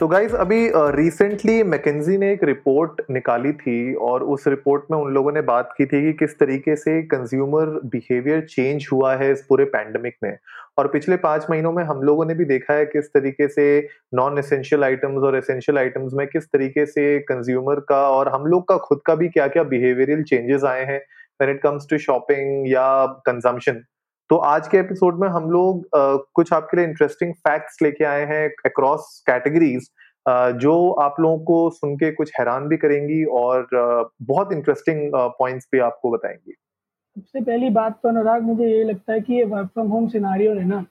तो गाइज़ अभी रिसेंटली मैकेजी ने एक रिपोर्ट निकाली थी और उस रिपोर्ट में उन लोगों ने बात की थी कि किस तरीके से कंज्यूमर बिहेवियर चेंज हुआ है इस पूरे पैंडमिक में। और पिछले पाँच महीनों में हम लोगों ने भी देखा है किस तरीके से नॉन एसेंशियल आइटम्स और एसेंशियल आइटम्स में किस तरीके से कंज्यूमर का और हम लोग का खुद का भी क्या क्या बिहेवियरल चेंजेस आए हैं when it comes to shopping या कंजम्पशन तो आज के एपिसोड में हम लोग uh, कुछ आपके लिए इंटरेस्टिंग फैक्ट्स लेके आए हैं अक्रॉस कैटेगरीज uh, जो आप लोगों को सुन के कुछ हैरान भी करेंगी और uh, बहुत इंटरेस्टिंग पॉइंट्स भी आपको बताएँगी। सबसे पहली बात तो अनुराग मुझे ये लगता है कि ये वर्क फ्रॉम होम सिनारियो है ना।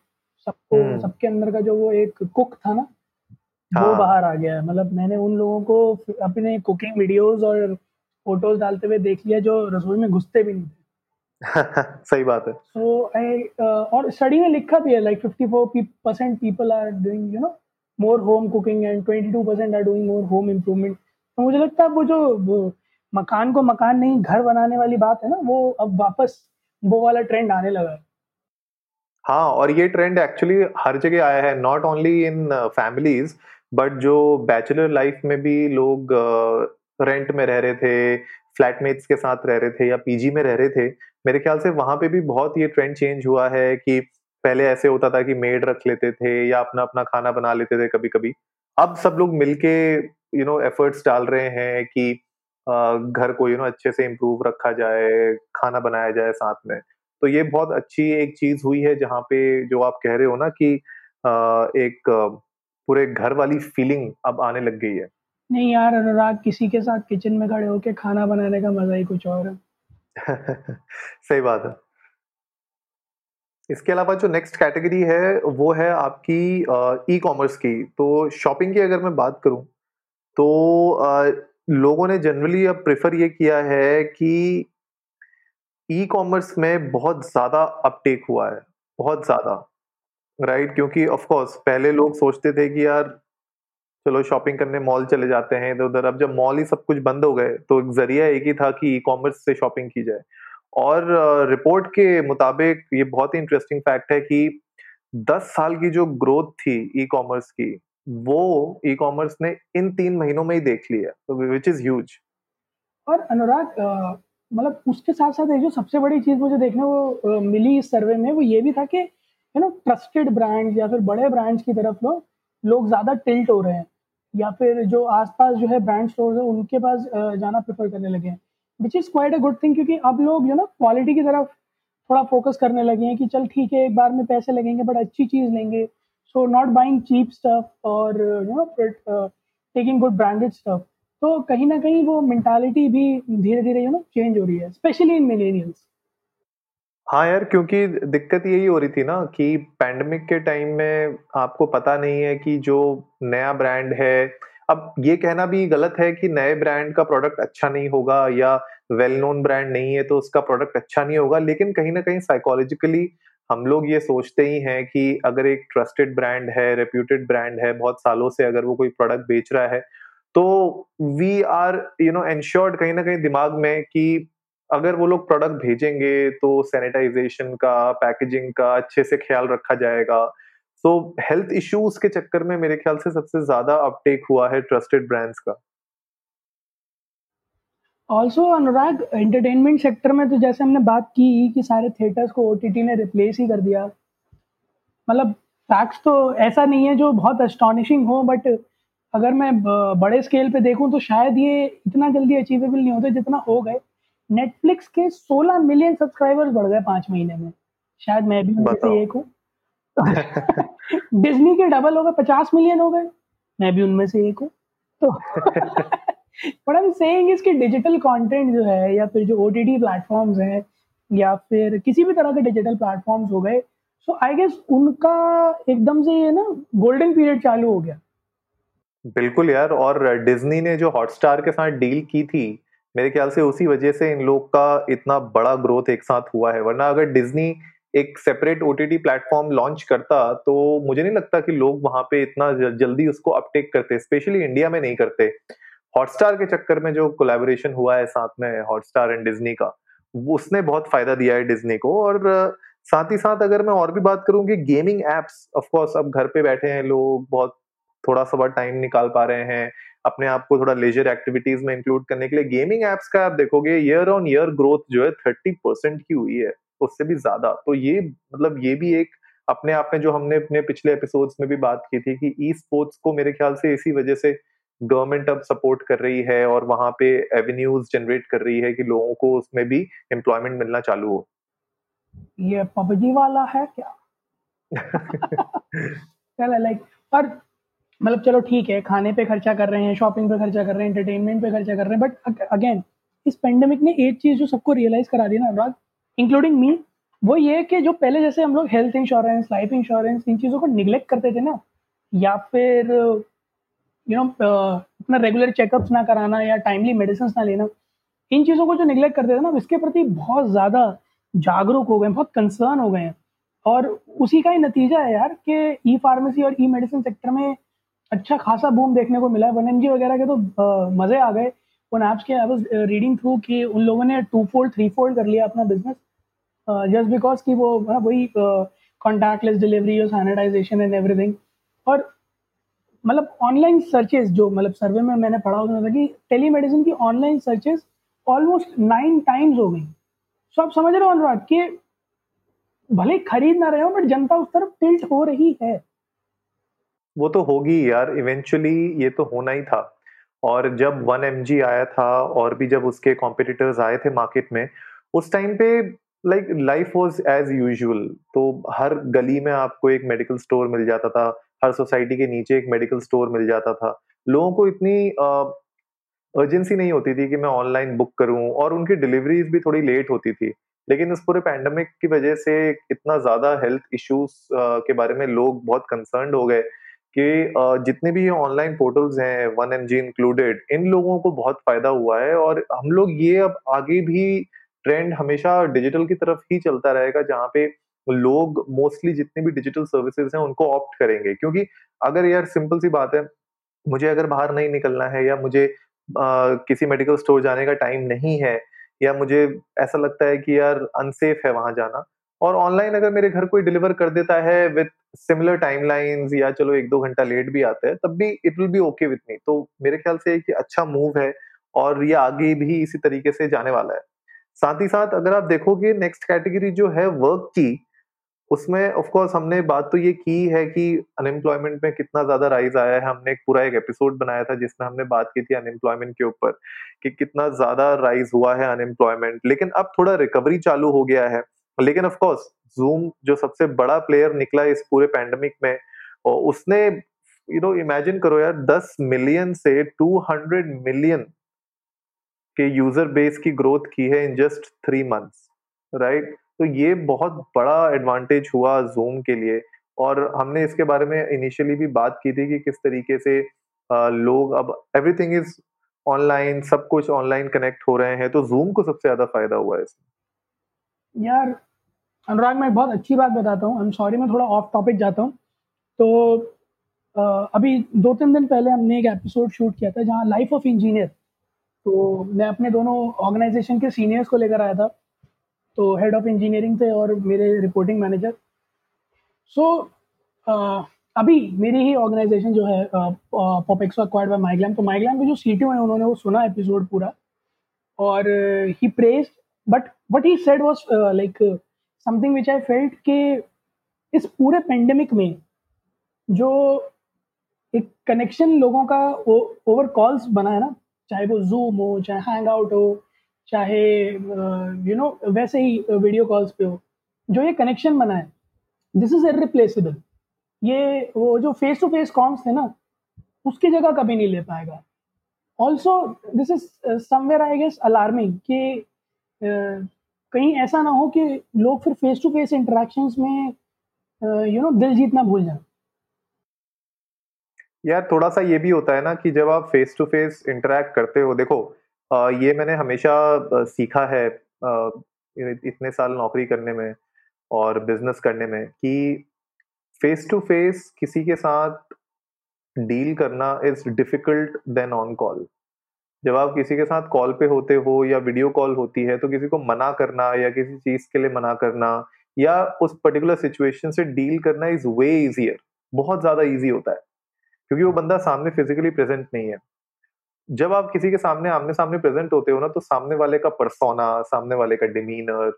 सबको सबके अंदर का जो वो एक कुक था ना हाँ. वो बाहर आ गया है। मतलब मैंने उन लोगों को अपने कुकिंग वीडियोस और फ़ोटोज़ डालते हुए देख लिया जो रसोई में घुसते भी नहीं थे। सही बात है। सो आई uh, और स्टडी में लिखा भी है like 54 percent people are doing you know more home cooking and 22 percent are doing more home improvement तो मुझे लगता है वो जो वो मकान को मकान नहीं घर बनाने वाली बात है ना वो अब वापस वो वाला ट्रेंड आने लगा है। हाँ और ये ट्रेंड एक्चुअली हर जगह आया है not only in families but जो बैचलर लाइफ में भी लोग रेंट uh, में रह रहे थे फ्लैटमेट्स के साथ रह रहे थे या पीजी में रह रहे थे, मेरे ख्याल से वहाँ पे भी बहुत ये ट्रेंड चेंज हुआ है कि पहले ऐसे होता था कि मेड रख लेते थे या अपना अपना खाना बना लेते थे कभी कभी अब सब लोग मिलके यू नो एफर्ट्स डाल रहे हैं कि घर को यू नो अच्छे से इम्प्रूव रखा जाए, खाना बनाया जाए साथ में। तो ये बहुत अच्छी एक चीज़ हुई है जहाँ पे जो आप कह रहे हो ना कि एक पूरे घर वाली फीलिंग अब आने लग गई है। नहीं यार अनुराग किसी के साथ किचन में खड़े होके खाना बनाने का मज़ा ही कुछ और है। सही बात है। इसके अलावा जो नेक्स्ट कैटेगरी है वो है आपकी ई कॉमर्स की। तो शॉपिंग की अगर मैं बात करूँ तो आ, लोगों ने जनरली अब प्रेफर ये किया है कि ई कॉमर्स में बहुत ज़्यादा अपटेक हुआ है बहुत ज़्यादा राइट right? क्योंकि ऑफ़ कोर्स पहले लोग सोचते थे कि यार चलो शॉपिंग करने मॉल चले जाते हैं इधर उधर अब जब मॉल ही सब कुछ बंद हो गए तो एक ज़रिया एक ही था कि ई कॉमर्स से शॉपिंग की जाए। और रिपोर्ट के मुताबिक ये बहुत ही इंटरेस्टिंग फैक्ट है कि 10 साल की जो ग्रोथ थी ई कॉमर्स की, वो ई कॉमर्स ने इन तीन महीनों में ही देख लिया तो विच इज़ ह्यूज और अनुराग मतलब उसके साथ साथ जो सबसे बड़ी चीज़ मुझे देखने वो मिली इस सर्वे में, वो ये भी था कि यू नो ट्रस्टेड ब्रांड्स या फिर बड़े ब्रांड्स की तरफ़ लोग लोग ज़्यादा टिल्ट हो रहे हैं। या फिर जो आसपास जो है ब्रांड स्टोर है, उनके पास जाना प्रेफर करने लगे हैं। Which is quite a good thing क्योंकि अब लोग यू नो क्वालिटी की तरफ़ थोड़ा फोकस करने लगे हैं कि चल ठीक है, एक बार में पैसे लगेंगे बट अच्छी चीज़ लेंगे। So not buying cheap stuff और you know taking good branded stuff तो कहीं ना कहीं वो मेंटालिटी भी धीरे धीरे यू नो चेंज हो रही है स्पेशली इन मिलेनियल्स हाँ यार, क्योंकि दिक्कत यही हो रही थी ना कि पैंडमिक के टाइम में आपको पता नहीं है कि जो नया ब्रांड है, अब ये कहना भी गलत है कि नए ब्रांड का प्रोडक्ट अच्छा नहीं होगा या वेल नोन ब्रांड नहीं है तो उसका प्रोडक्ट अच्छा नहीं होगा, लेकिन कहीं ना कहीं साइकोलॉजिकली हम लोग ये सोचते ही हैं कि अगर एक ट्रस्टेड ब्रांड है रेप्यूटेड ब्रांड है, बहुत सालों से अगर वो कोई प्रोडक्ट बेच रहा है तो we are you know ensured कहीं ना कहीं दिमाग में कि अगर वो लोग प्रोडक्ट भेजेंगे तो सैनिटाइजेशन का पैकेजिंग का अच्छे से ख्याल रखा जाएगा। सो हेल्थ इश्यूज़ के चक्कर में मेरे ख्याल से सबसे ज़्यादा अपटेक हुआ है ट्रस्टेड ब्रांड्स का। ऑल्सो अनुराग एंटरटेनमेंट सेक्टर में तो जैसे हमने बात की कि सारे थिएटर्स को ओटीटी ने रिप्लेस ही कर दिया। मतलब फैक्ट्स तो ऐसा नहीं है जो बहुत अस्टॉनिशिंग हो बट अगर मैं बड़े स्केल पे देखूँ तो शायद ये इतना जल्दी अचीवेबल नहीं होता जितना हो गए। नेटफ्लिक्स के 16 मिलियन सब्सक्राइबर्स बढ़ गए पाँच महीने में। शायद मैं भी उनमें से एक हूँ। डिज्नी के डबल हो गए पचास मिलियन हो गए। मैं भी उनमें से एक हूँ। तो बट आई सेइंग इसके डिजिटल कंटेंट जो है या फिर जो ओटीटी प्लेटफॉर्म्स हैं या फिर किसी भी तरह के डिजिटल प्लेटफॉर्म्स हो गए सो आई गेस उनका एकदम से ये ना गोल्डन पीरियड चालू हो गया। बिल्कुल यार और डिज्नी ने जो हॉटस्टार के साथ डील की थी मेरे ख्याल से उसी वजह से इन लोग का इतना बड़ा ग्रोथ एक साथ हुआ है। वरना अगर डिज्नी एक सेपरेट ओटीटी प्लेटफॉर्म लॉन्च करता तो मुझे नहीं लगता कि लोग वहाँ पे इतना जल्दी उसको अपटेक करते स्पेशली इंडिया में नहीं करते। हॉटस्टार के चक्कर में जो कोलेबोरेशन हुआ है साथ में हॉटस्टार एंड डिज्नी का उसने बहुत फ़ायदा दिया है डिज्नी को। और साथ ही साथ अगर मैं और भी बात करूँ कि गेमिंग एप्स ऑफ़ कोर्स अब घर पे बैठे हैं लोग, बहुत थोड़ा सा बहुत टाइम निकाल पा रहे हैं। अपने आप को थोड़ा लेजर एक्टिविटीज़ में इंक्लूड करने के लिए। गेमिंग एप्स का आप देखोगे ईयर ऑन ईयर ग्रोथ जो है थर्टी परसेंट की हुई है उससे भी ज़्यादा। तो ये मतलब ये भी एक अपने आप में जो हमने अपने पिछले एपिसोड्स में भी बात की थी कि ई स्पोर्ट्स को मेरे ख्याल से इसी वजह से गवर्नमेंट अब सपोर्ट कर रही है और वहाँ पे एवेन्यूज जनरेट कर रही है कि लोगों को उसमें भी एम्प्लॉयमेंट मिलना चालू हो। ये पबजी वाला है क्या? चलो लाइक पर मतलब चलो ठीक है, खाने पे खर्चा कर रहे हैं शॉपिंग पे खर्चा कर रहे हैं एंटरटेनमेंट पे खर्चा कर रहे हैं बट अगेन इस पेंडेमिक ने एक चीज़ जो सबको रियलाइज़ करा दी ना अनुराग इंक्लूडिंग मी वो ये कि जो पहले जैसे हम लोग हेल्थ इंश्योरेंस लाइफ इंश्योरेंस इन चीज़ों को निगलेक्ट करते थे ना, या फिर यू नो अपना रेगुलर चेकअप्स ना कराना या टाइमली मेडिसिन ना लेना, इन चीज़ों को जो निगलेक्ट करते थे ना इसके प्रति बहुत ज़्यादा जागरूक हो गए बहुत कंसर्न हो गए हैं, और उसी का ही नतीजा है यार कि ई फार्मेसी और ई मेडिसिन सेक्टर में अच्छा खासा बूम देखने को मिला है। वन वगैरह के तो मज़े आ गए। उन ऐप्स के आई वॉज़ रीडिंग थ्रू कि उन लोगों ने टू फोल्ड थ्री फोल्ड कर लिया अपना बिज़नेस जस्ट बिकॉज़ कि वो वही कॉन्टैक्टलेस डिलीवरी और सैनिटाइजेशन एंड एवरीथिंग और मतलब ऑनलाइन सर्चेज जो मतलब सर्वे में मैंने पढ़ा उसमें था कि टेली मेडिसिन की online searches almost nine times हो गई। सो आप समझ रहे हो अनुराग कि भले खरीद ना रहे हो बट जनता उस तरफ़ टिल्ट हो रही है। वो तो होगी यार इवेंचुअली ये तो होना ही था। और जब वन एम आया था और भी जब उसके कॉम्पिटिटर्स आए थे मार्केट में, उस टाइम पे like life was as usual तो हर गली में आपको एक मेडिकल स्टोर मिल जाता था, हर सोसाइटी के नीचे एक मेडिकल स्टोर मिल जाता था। लोगों को इतनी अर्जेंसी नहीं होती थी कि मैं ऑनलाइन बुक करूँ, और उनकी डिलीवरीज भी थोड़ी लेट होती थी। लेकिन इस पूरे पैंडमिक की वजह से इतना ज़्यादा हेल्थ इश्यूज़ के बारे में लोग बहुत कंसर्न हो गए। कि जितने भी ऑनलाइन पोर्टल्स हैं वन एम जी इंक्लूडेड इन लोगों को बहुत फ़ायदा हुआ है और हम लोग ये अब आगे भी ट्रेंड हमेशा डिजिटल की तरफ़ ही चलता रहेगा जहाँ पे लोग मोस्टली जितने भी डिजिटल सर्विसेज़ हैं उनको ऑप्ट करेंगे। क्योंकि अगर यार सिंपल सी बात है मुझे अगर बाहर नहीं निकलना है या मुझे आ, किसी मेडिकल स्टोर जाने का टाइम नहीं है या मुझे ऐसा लगता है कि यार अनसेफ है वहाँ जाना और ऑनलाइन अगर मेरे घर कोई डिलीवर कर देता है विथ सिमिलर टाइमलाइंस या चलो एक दो घंटा लेट भी आता है, तब भी it will be okay with me तो मेरे ख्याल से एक अच्छा मूव है और ये आगे भी इसी तरीके से जाने वाला है। साथ ही साथ अगर आप देखोगे नेक्स्ट कैटेगरी जो है वर्क की, उसमें ऑफ़ कोर्स हमने बात तो ये की है कि अनएम्प्लॉयमेंट में कितना ज़्यादा राइज आया है। हमने एक पूरा एक एपिसोड बनाया था जिसमें हमने बात की थी अनएम्प्लॉयमेंट के ऊपर कि कितना ज़्यादा राइज हुआ है अनएम्प्लॉयमेंट लेकिन अब थोड़ा रिकवरी चालू हो गया है। लेकिन ऑफ़ कोर्स जूम जो सबसे बड़ा प्लेयर निकला इस पूरे पैंडमिक में और उसने यू नो इमेजिन करो यार 10 मिलियन से 200 मिलियन के यूज़र बेस की ग्रोथ की है in just three months right तो ये बहुत बड़ा एडवांटेज हुआ जूम के लिए। और हमने इसके बारे में इनिशियली भी बात की थी कि किस तरीके से आ, लोग अब एवरीथिंग इज़ ऑनलाइन सब कुछ ऑनलाइन कनेक्ट हो रहे हैं तो जूम को सबसे ज़्यादा फ़ायदा हुआ है इसमें। यार अनुराग, मैं बहुत अच्छी बात बताता हूँ। आई एम सॉरी मैं थोड़ा ऑफ़ टॉपिक जाता हूँ। तो अभी दो तीन दिन पहले हमने एक एपिसोड शूट किया था जहाँ लाइफ ऑफ़ इंजीनियर तो मैं अपने दोनों ऑर्गेनाइजेशन के सीनियर्स को लेकर आया था। तो हेड ऑफ़ इंजीनियरिंग थे और मेरे रिपोर्टिंग मैनेजर सो अभी मेरी ही ऑर्गेनाइजेशन जो है पॉपेक्सो अक्वायर्ड बाय माइग्लैम तो माइग्लैम के जो सी हैं, उन्होंने वो सुना एपिसोड पूरा। और he praise but what he said was like something which I felt कि इस पूरे पेंडेमिक में जो एक कनेक्शन लोगों का ओवर कॉल्स बना है ना, चाहे वो जूम हो, चाहे हैंग आउट हो, चाहे यू नो वैसे ही वीडियो कॉल्स पे हो, जो ये कनेक्शन बना है दिस इज़ इरिप्लेसेबल ये वो जो फेस टू फेस कॉम्स थे ना, उसकी जगह कभी नहीं ले पाएगा। Also this is somewhere I guess alarming कि कहीं ऐसा ना हो कि लोग फिर फेस टू फेस इंटरेक्शंस में यू नो दिल जीतना भूल जाए। यार थोड़ा सा ये भी होता है ना कि जब आप फेस टू फेस इंटरेक्ट करते हो, देखो ये मैंने हमेशा सीखा है इतने साल नौकरी करने में और बिज़नेस करने में कि फेस टू फेस किसी के साथ डील करना is difficult then on call जब आप किसी के साथ कॉल पे होते हो या वीडियो कॉल होती है तो किसी को मना करना या किसी चीज़ के लिए मना करना या उस पर्टिकुलर सिचुएशन से डील करना इज़ वे इजियर बहुत ज़्यादा इजी होता है, क्योंकि वो बंदा सामने फिजिकली प्रेजेंट नहीं है। जब आप किसी के सामने आमने सामने प्रेजेंट होते हो ना तो सामने वाले का परसोना सामने वाले का डिमीनर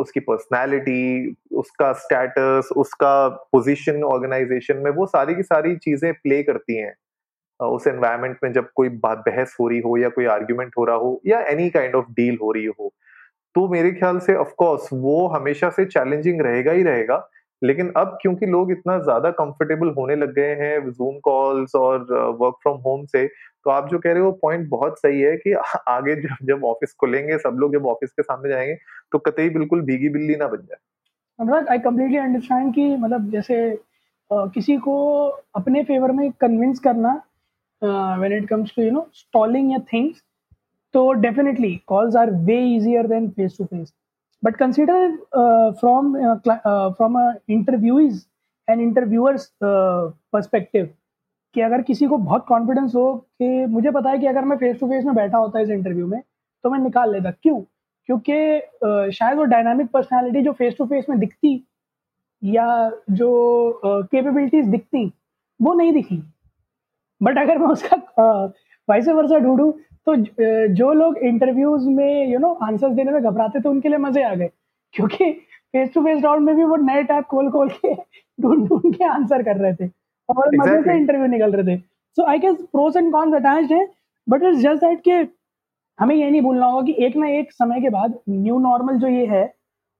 उसकी पर्सनैलिटी उसका स्टेटस उसका पोजीशन ऑर्गेनाइजेशन में वो सारी की सारी चीज़ें प्ले करती हैं। उस एनवायरमेंट में जब कोई बहस हो रही हो या कोई आर्ग्यूमेंट हो रहा हो या एनी काइंड ऑफ़ डील हो रही हो तो मेरे ख्याल से ऑफ़ कोर्स वो हमेशा से चैलेंजिंग रहेगा ही रहेगा। लेकिन अब क्योंकि लोग इतना ज़्यादा कंफर्टेबल होने लग गए हैं जूम कॉल्स और वर्क फ्रॉम होम से तो आप जो कह रहे हो पॉइंट बहुत सही है कि आगे जब जब ऑफ़िस खुलेंगे, सब लोग जब ऑफ़िस के सामने जाएँगे तो कतई बिल्कुल भीगी बिल्ली ना बन जाए। अनुराग आई कम्प्लीटली अंडरस्टैंड कि मतलब जैसे किसी को अपने फेवर में कन्विंस करना when it comes to you know stalling या थिंग्स तो definitely calls are way easier than face to face but consider from from interviews and interviewers perspective कि अगर किसी को बहुत कॉन्फिडेंस हो कि मुझे पता है कि अगर मैं फेस टू फेस में बैठा होता इस इंटरव्यू में तो मैं निकाल लेता। क्यों? क्योंकि शायद वो डायनामिक पर्सनालिटी जो फेस टू फेस में दिखती, या जो कैपेबिलिटीज दिखती, वो नहीं दिखी। बट अगर मैं उसका वैसे वर्षा ढूंढूं तो जो लोग इंटरव्यूज़ में यू नो आंसर्स देने में घबराते थे उनके लिए मज़े आ गए। क्योंकि फेस टू फेस राउंड में भी वो नए टैप खोल खोल के ढूंढ ढूंढ के आंसर कर रहे थे और exactly. मज़े से इंटरव्यू निकल रहे थे। So I guess pros and cons attached है बट इट्स जस्ट दैट कि हमें ये नहीं भूलना होगा कि एक ना एक समय के बाद न्यू नॉर्मल जो ये है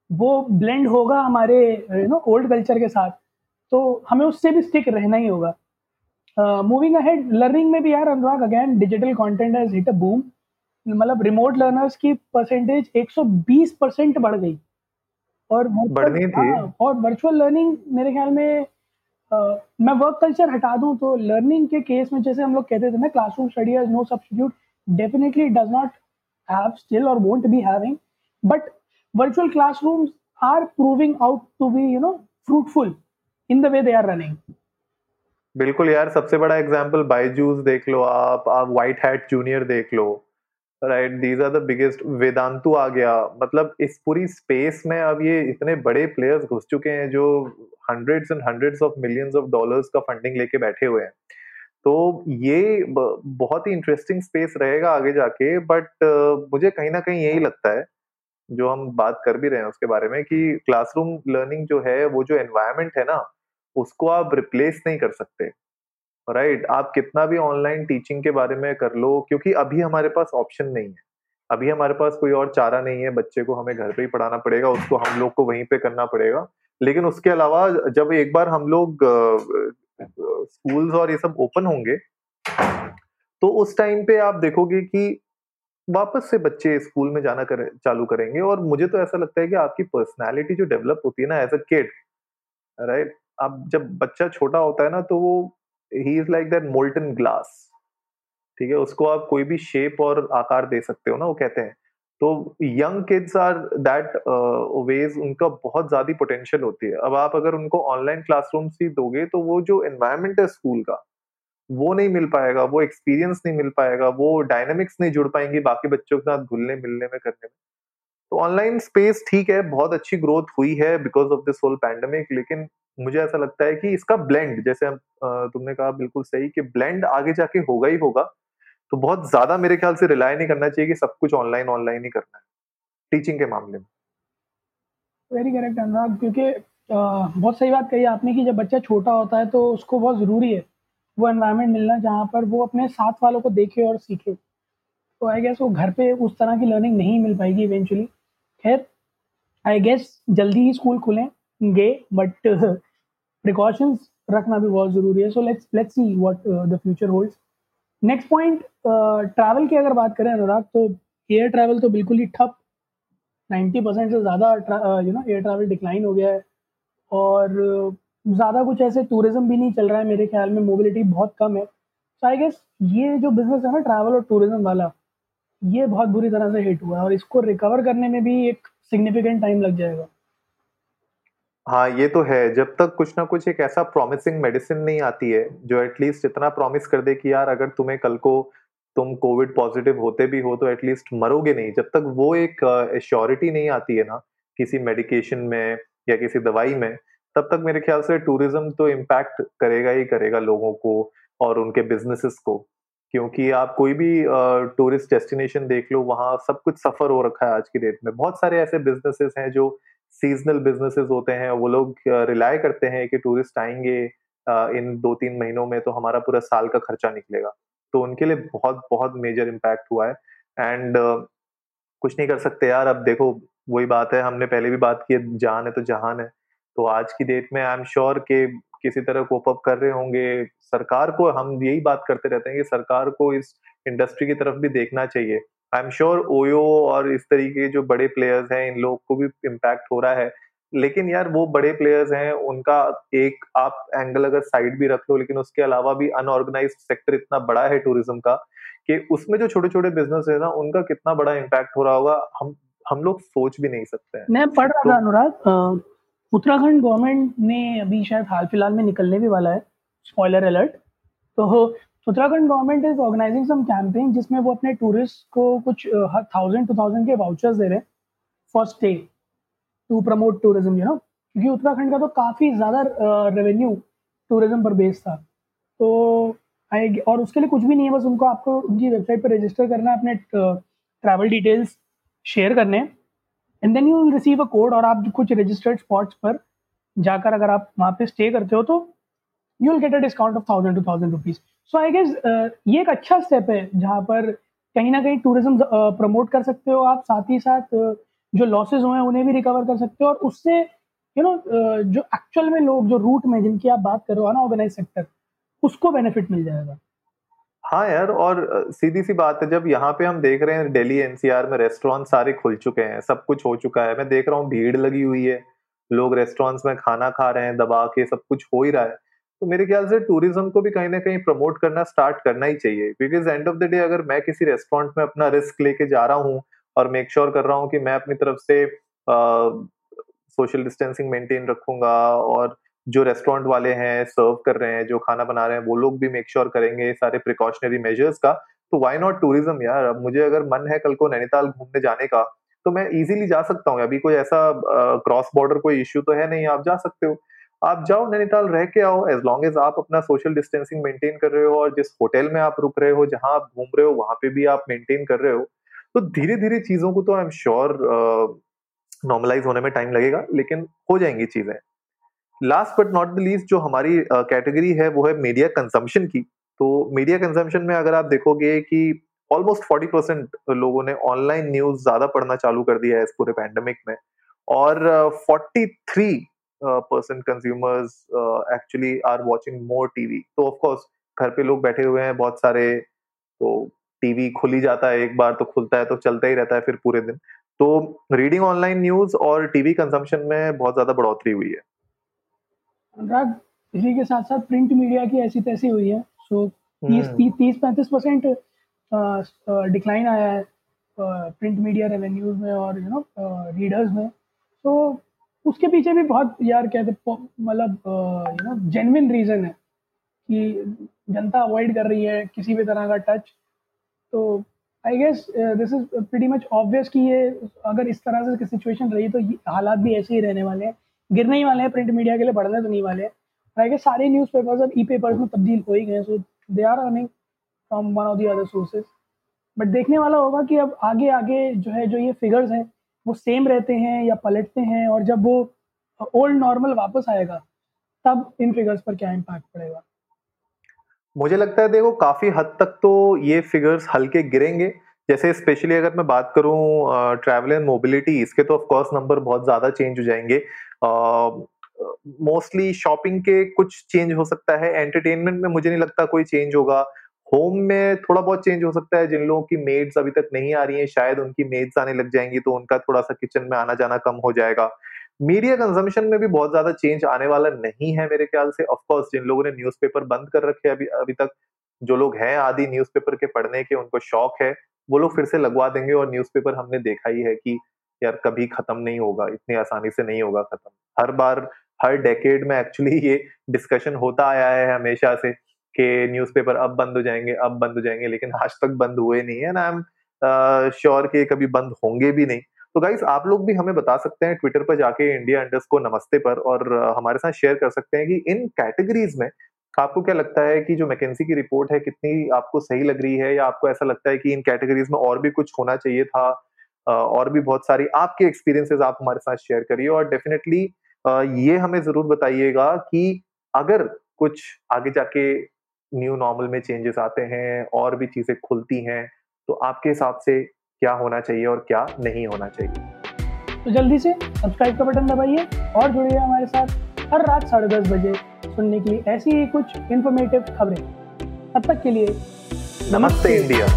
वो ब्लेंड होगा हमारे यू नो ओल्ड कल्चर के साथ। तो हमें उससे भी स्टिक रहना ही होगा। मूविंग अहेड लर्निंग में भी यार Anurag again digital content has hit a boom मतलब रिमोट लर्नर्स की परसेंटेज 120 परसेंट बढ़ गई। और बढ़नी थी। हाँ, और वर्चुअल लर्निंग मेरे ख्याल में मैं वर्क कल्चर हटा दूँ तो लर्निंग के केस में जैसे हम लोग कहते थे ना classroom study has no substitute definitely does not have still और won't be having but virtual classrooms are proving out to be you know fruitful in the way they are running बिल्कुल यार, सबसे बड़ा एग्ज़ाम्पल बायजूस देख लो आप आप white hat junior देख लो right these are the biggest Vedantu आ गया। मतलब इस पूरी स्पेस में अब ये इतने बड़े प्लेयर्स घुस चुके हैं जो hundreds and hundreds of millions of dollars का फंडिंग लेके बैठे हुए हैं। तो ये बहुत ही इंटरेस्टिंग स्पेस रहेगा आगे जाके बट मुझे कहीं ना कहीं यही लगता है, जो हम बात कर भी रहे हैं उसके बारे में कि क्लासरूम लर्निंग जो है, वो जो एनवायरमेंट है ना उसको आप रिप्लेस नहीं कर सकते। Right right? आप कितना भी ऑनलाइन टीचिंग के बारे में कर लो क्योंकि अभी हमारे पास ऑप्शन नहीं है। अभी हमारे पास कोई और चारा नहीं है बच्चे को हमें घर पे ही पढ़ाना पड़ेगा उसको हम लोग को वहीं पे करना पड़ेगा। लेकिन उसके अलावा जब एक बार हम लोग स्कूल्स और ये सब ओपन होंगे तो उस टाइम पे आप देखोगे कि वापस से बच्चे स्कूल में जाना कर, चालू करेंगे। और मुझे तो ऐसा लगता है कि आपकी पर्सनैलिटी जो डेवलप होती है ना एज अ किड राइट अब जब बच्चा छोटा होता है ना तो वो ही is like that molten glass ठीक है? उसको आप कोई भी शेप और आकार दे सकते हो ना, वो कहते हैं। तो young kids are that ways उनका बहुत ज़्यादा पोटेंशियल होती है। अब आप अगर उनको ऑनलाइन क्लासरूम ही दोगे तो वो जो एनवायरमेंट है स्कूल का, वो नहीं मिल पाएगा, वो एक्सपीरियंस नहीं मिल पाएगा, वो डायनेमिक्स नहीं जुड़ पाएँगी बाकी बच्चों के साथ घुलने मिलने में, करने में। तो ऑनलाइन स्पेस ठीक है, बहुत अच्छी ग्रोथ हुई है because of this whole pandemic लेकिन मुझे ऐसा लगता है कि इसका ब्लेंड जैसे तुमने कहा बिल्कुल सही कि ब्लेंड आगे जाके होगा ही होगा तो बहुत ज़्यादा मेरे ख्याल से रिलाय नहीं करना चाहिए कि सब कुछ ऑनलाइन ऑनलाइन ही करना है टीचिंग के मामले में। वेरी करेक्ट अनुराग, क्योंकि बहुत सही बात कही आपने कि जब बच्चा छोटा होता है तो उसको बहुत ज़रूरी है, वो एनवायरनमेंट मिलना जहाँ पर वो अपने साथ वालों को देखे और सीखे। तो आई गेस वो घर पे उस तरह की लर्निंग नहीं मिल पाएगी इवेंचुअली खैर आई गेस जल्दी ही स्कूल खुलेंगे बट प्रिकॉशंस रखना भी बहुत ज़रूरी है। So let's let's see what the future holds next point travel की अगर बात करें अनुराग तो एयर ट्रैवल तो बिल्कुल ही ठप। 90 परसेंट से ज़्यादा you know air travel decline हो गया है। और ज़्यादा कुछ ऐसे टूरिज़्म भी नहीं चल रहा है मेरे ख्याल में। मोबिलिटी बहुत कम है। सो आई गेस ये जो बिज़नेस है ना ट्रैवल और टूरिज़्म वाला, ये बहुत बुरी तरह से हिट हुआ है। और इसको रिकवर करने में भी एक सिग्निफिकेंट टाइम लग जाएगा। हाँ, ये तो है। जब तक कुछ ना कुछ एक ऐसा प्रॉमिसिंग मेडिसिन नहीं आती है, जो एटलीस्ट इतना प्रॉमिस कर दे कि यार अगर तुम्हें कल को तुम कोविड पॉज़िटिव होते भी हो तो एटलीस्ट मरोगे नहीं। जब तक वो एक एश्योरिटी नहीं आती है ना, किसी मेडिकेशन में या किसी दवाई में, तब तक मेरे ख्याल से टूरिज़्म तो इम्पैक्ट करेगा ही करेगा लोगों को और उनके बिज़नेसेस को। क्योंकि आप कोई भी टूरिस्ट डेस्टिनेशन देख लो, वहाँ सब कुछ सफ़र हो रखा है आज की डेट में। बहुत सारे ऐसे बिज़नेसेस हैं जो सीज़नल बिज़नेसेस होते हैं, वो लोग रिलाय करते हैं कि टूरिस्ट आएँगे इन 2-3 महीनों में तो हमारा पूरा साल का खर्चा निकलेगा। तो उनके लिए बहुत-बहुत मेजर इम्पैक्ट हुआ है एंड कुछ नहीं कर सकते यार अब देखो वही बात है हमने पहले भी बात की है जान है तो जहान है। तो आज की डेट में आई एम श्योर कि किसी तरह कोप अप कर रहे होंगे। सरकार को हम यही बात करते रहते हैं कि सरकार को इस इंडस्ट्री की तरफ़ भी देखना चाहिए। आई एम श्योर ओयो और इस तरीके के जो बड़े प्लेयर्स हैं, इन लोग को भी इम्पैक्ट हो रहा है। लेकिन यार वो बड़े प्लेयर्स हैं, उनका एक आप एंगल अगर साइड भी रख लो, लेकिन उसके अलावा भी अनऑर्गनाइज्ड सेक्टर इतना बड़ा है टूरिज़्म का, कि उसमें जो छोटे-छोटे बिज़नेस है ना, उनका कितना बड़ा इम्पैक्ट हो रहा होगा, हम हम लोग सोच भी नहीं सकते हैं। मैं पढ़ रहा तो था अनुराग उत्तराखंड गवर्नमेंट ने अभी शायद हाल-फिलहाल में निकलने भी वाला है, स्पॉइलर अलर्ट। तो Uttarakhand government is organising some campaign जिसमें वो अपने टूरिस्ट को कुछ अ, ह 1000-2000 के वाउचर्स दे रहे हैं, for stay, to promote tourism you know क्योंकि उत्तराखंड का तो काफ़ी ज़्यादा रेवेन्यू टूरिज़्म पर बेस्ड था। तो आई और उसके लिए कुछ भी नहीं है, बस उनको आपको उनकी वेबसाइट पर रजिस्टर करना है, अपने ट्रैवल डिटेल्स शेयर करने and then you receive a code और आप कुछ रजिस्टर्ड स्पॉट्स पर जाकर अगर आप वहाँ पे स्टे करते हो, तो you will get a discount of thousand two thousand rupees. So I guess ये एक अच्छा स्टेप है, जहाँ पर कहीं ना कहीं टूरिज़्म प्रमोट कर सकते हो आप, साथ ही साथ जो लॉसेज हुए हैं, उन्हें भी रिकवर कर सकते हो और उससे यू नो जो एक्चुअल में लोग जो रूट में जिनकी आप बात कर रहे हो अनऑर्गनाइज्ड सेक्टर, उसको बेनिफिट मिल जाएगा। हाँ यार और सीधी-सी बात है जब यहाँ पे हम देख रहे हैं दिल्ली एनसीआर में रेस्टोरेंट सारे खुल चुके हैं, सब कुछ हो चुका है। मैं देख रहा हूँ भीड़ लगी हुई है, लोग रेस्टोरेंट्स में खाना खा रहे हैं दबा के, सब कुछ हो ही रहा है। तो मेरे ख्याल से टूरिज़्म को भी कहीं ना कहीं प्रमोट करना स्टार्ट करना ही चाहिए because end of the day अगर मैं किसी रेस्टोरेंट में अपना रिस्क लेके जा रहा हूँ और मेक श्योर sure कर रहा हूँ कि मैं अपनी तरफ़ से सोशल डिस्टेंसिंग मेंटेन रखूँगा और जो रेस्टोरेंट वाले हैं, सर्व कर रहे हैं, जो खाना बना रहे हैं, वो लोग भी मेक श्योर sure करेंगे सारे प्रिकॉशनरी मेजर्स का, तो वाई नॉट टूरिज़्म यार? अब मुझे अगर मन है कल को नैनीताल घूमने जाने का, तो मैं ईज़िली जा सकता हूँ। अभी कोई ऐसा क्रॉस बॉर्डर कोई इश्यू तो है नहीं, आप जा सकते हो। आप जाओ नैनीताल रह के आओ, एज़ लॉन्ग एज़ आप अपना सोशल डिस्टेंसिंग मेंटेन कर रहे हो और जिस होटल में आप रुक रहे हो, जहाँ आप घूम रहे हो, वहाँ पे भी आप मेंटेन कर रहे हो, तो धीरे-धीरे चीज़ों को तो आई एम श्योर नॉर्मलाइज़ होने में टाइम लगेगा, लेकिन हो जाएँगी चीज़ें। Last but not the least जो हमारी कैटेगरी है वो है मीडिया कंज़म्पशन की। तो मीडिया कंज़म्पशन में अगर आप देखोगे कि ऑलमोस्ट 40% लोगों ने ऑनलाइन न्यूज़ ज़्यादा पढ़ना चालू कर दिया है इस पूरे पैंडमिक में और 43 अ, percent consumers actually are watching more TV. तो ऑफ़ कोर्स घर पे लोग बैठे हुए हैं बहुत सारे, तो टीवी खुल ही जाता है एक बार तो खुलता है तो चलता ही रहता है फिर पूरे दिन। तो रीडिंग ऑनलाइन न्यूज़ और टीवी कंज़म्पशन में बहुत ज़्यादा बढ़ोतरी हुई है। अनुराग, इसी के साथ-साथ प्रिंट मीडिया की ऐसी-तैसी हुई है। सो 30 हुँ। ती 30-35% अ अ, डिक्लाइन आया है प्रिंट मीडिया रेवेन्यूज़ में और यू नो रीडर्स में। तो उसके पीछे भी बहुत यार कहते मतलब यू नो जेनविन रीज़न है कि जनता अवॉइड कर रही है किसी भी तरह का टच। तो I guess this is pretty much obvious कि ये अगर इस तरह से सिचुएशन रही तो हालात भी ऐसे ही रहने वाले हैं। गिरने ही वाले हैं प्रिंट मीडिया के लिए, बढ़ने तो नहीं वाले हैं। आई गेस सारे न्यूज़ पेपर्स अब ई-पेपर्स में तब्दील हो ही गए so they are earning from one of the other sources. But देखने वाला होगा कि अब आगे-आगे जो है, जो ये फिगर्स हैं, वो सेम रहते हैं या पलटते हैं और जब वो ओल्ड नॉर्मल वापस आएगा, तब इन फिगर्स पर क्या इम्पैक्ट पड़ेगा? मुझे लगता है देखो काफ़ी हद तक तो ये फिगर्स हल्के गिरेंगे। जैसे स्पेशली अगर मैं बात करूँ ट्रैवल एंड मोबिलिटी इसके तो ऑफ़ कोर्स नंबर बहुत ज़्यादा चेंज हो जाएँगे मोस्टली शॉपिंग के कुछ चेंज हो सकता है, एंटरटेनमेंट में मुझे नहीं लगता कोई चेंज होगा। होम में थोड़ा बहुत चेंज हो सकता है, जिन लोगों की मेड्स अभी तक नहीं आ रही हैं, शायद उनकी मेड्स आने लग जाएँगी तो उनका थोड़ा-सा किचन में आना-जाना कम हो जाएगा। मीडिया कंज़म्पशन में भी बहुत ज़्यादा चेंज आने वाला नहीं है मेरे ख्याल से। ऑफकोर्स जिन लोगों ने न्यूज़पेपर बंद कर रखे अभी अभी तक, जो लोग हैं आदी न्यूज़पेपर के पढ़ने के, उनको शौक है, वो लोग फिर से लगवा देंगे और न्यूज़पेपर हमने देखा ही है कि यार कभी खत्म नहीं होगा, इतनी आसानी से नहीं होगा खत्म। हर बार हर डेकेड में एक्चुअली ये डिस्कशन होता आया है हमेशा से कि न्यूज़पेपर अब बंद हो जाएँगे, अब बंद हो जाएँगे, लेकिन आज तक बंद हुए नहीं है ना आई एम श्योर कि कभी बंद होंगे भी नहीं। तो गाइज़ आप लोग भी हमें बता सकते हैं ट्विटर पर जाके इंडिया अंडर्स को नमस्ते पर और हमारे साथ शेयर कर सकते हैं कि इन कैटेगरीज में आपको क्या लगता है कि जो मैकेंसी की रिपोर्ट है, कितनी आपको सही लग रही है या आपको ऐसा लगता है कि इन कैटेगरीज में और भी कुछ होना चाहिए था? और भी बहुत सारी आपके एक्सपीरियंसेस आप हमारे साथ शेयर करिए और डेफिनेटली ये हमें ज़रूर बताइएगा कि अगर कुछ आगे जाके न्यू नॉर्मल में चेंजेस आते हैं और भी चीज़ें खुलती हैं तो आपके हिसाब से क्या होना चाहिए और क्या नहीं होना चाहिए? तो जल्दी से सब्सक्राइब का बटन दबाइए और जुड़िए हमारे साथ हर रात साढ़े दस बजे सुनने के लिए ऐसी ही कुछ इन्फॉर्मेटिव खबरें। तब तक के लिए नमस्ते नमस्ते। इंडिया।